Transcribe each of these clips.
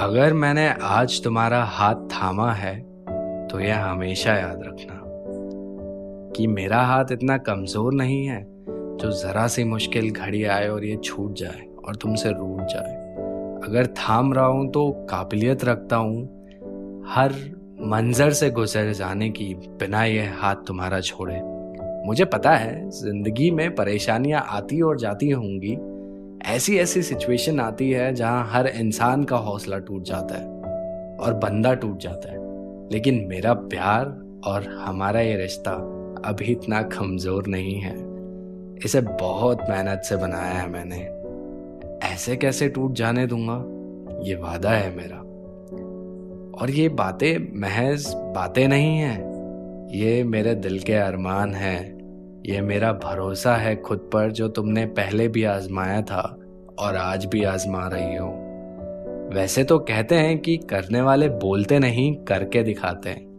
अगर मैंने आज तुम्हारा हाथ थामा है तो यह हमेशा याद रखना कि मेरा हाथ इतना कमज़ोर नहीं है जो जरा सी मुश्किल घड़ी आए और ये छूट जाए और तुमसे रूट जाए। अगर थाम रहा हूँ तो काबिलियत रखता हूँ, हर मंजर से गुजर जाने की बिना यह हाथ तुम्हारा छोड़े। मुझे पता है, ज़िंदगी में परेशानियाँ आती और जाती होंगी ऐसी ऐसी सिचुएशन आती है जहाँ हर इंसान का हौसला टूट जाता है और बंदा टूट जाता है। लेकिन मेरा प्यार और हमारा ये रिश्ता अभी इतना कमज़ोर नहीं है। इसे बहुत मेहनत से बनाया है मैंने। ऐसे कैसे टूट जाने दूँगा? ये वादा है मेरा। और ये बातें महज बातें नहीं हैं। ये मेरे दिल के अरमान हैं। ये मेरा भरोसा है खुद पर जो तुमने पहले भी आजमाया था। और आज भी आजमा रही हो। वैसे तो कहते हैं कि करने वाले बोलते नहीं, करके दिखाते हैं।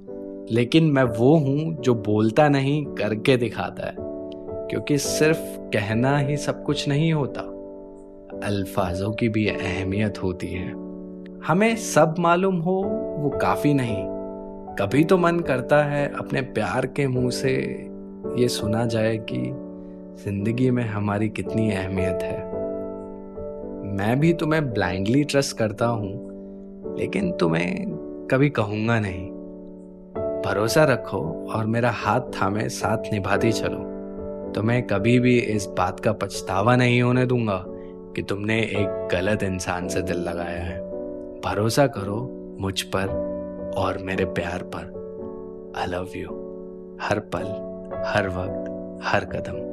लेकिन मैं वो हूँ जो बोलता नहीं, करके दिखाता है। क्योंकि सिर्फ़ कहना ही सब कुछ नहीं होता। अल्फाजों की भी अहमियत होती है। हमें सब मालूम हो, वो काफ़ी नहीं। कभी तो मन करता है अपने प्यार के मुँह से ये सुना जाए कि ज़िंदगी में हमारी कितनी अहमियत है। मैं भी तुम्हें ब्लाइंडली ट्रस्ट करता हूँ, लेकिन तुम्हें कभी कहूँगा नहीं। भरोसा रखो और मेरा हाथ थामे, साथ निभाती चलो। तुम्हें कभी भी इस बात का पछतावा नहीं होने दूँगा कि तुमने एक गलत इंसान से दिल लगाया है। भरोसा करो मुझ पर और मेरे प्यार पर। आई लव यू हर पल, हर वक्त, हर कदम।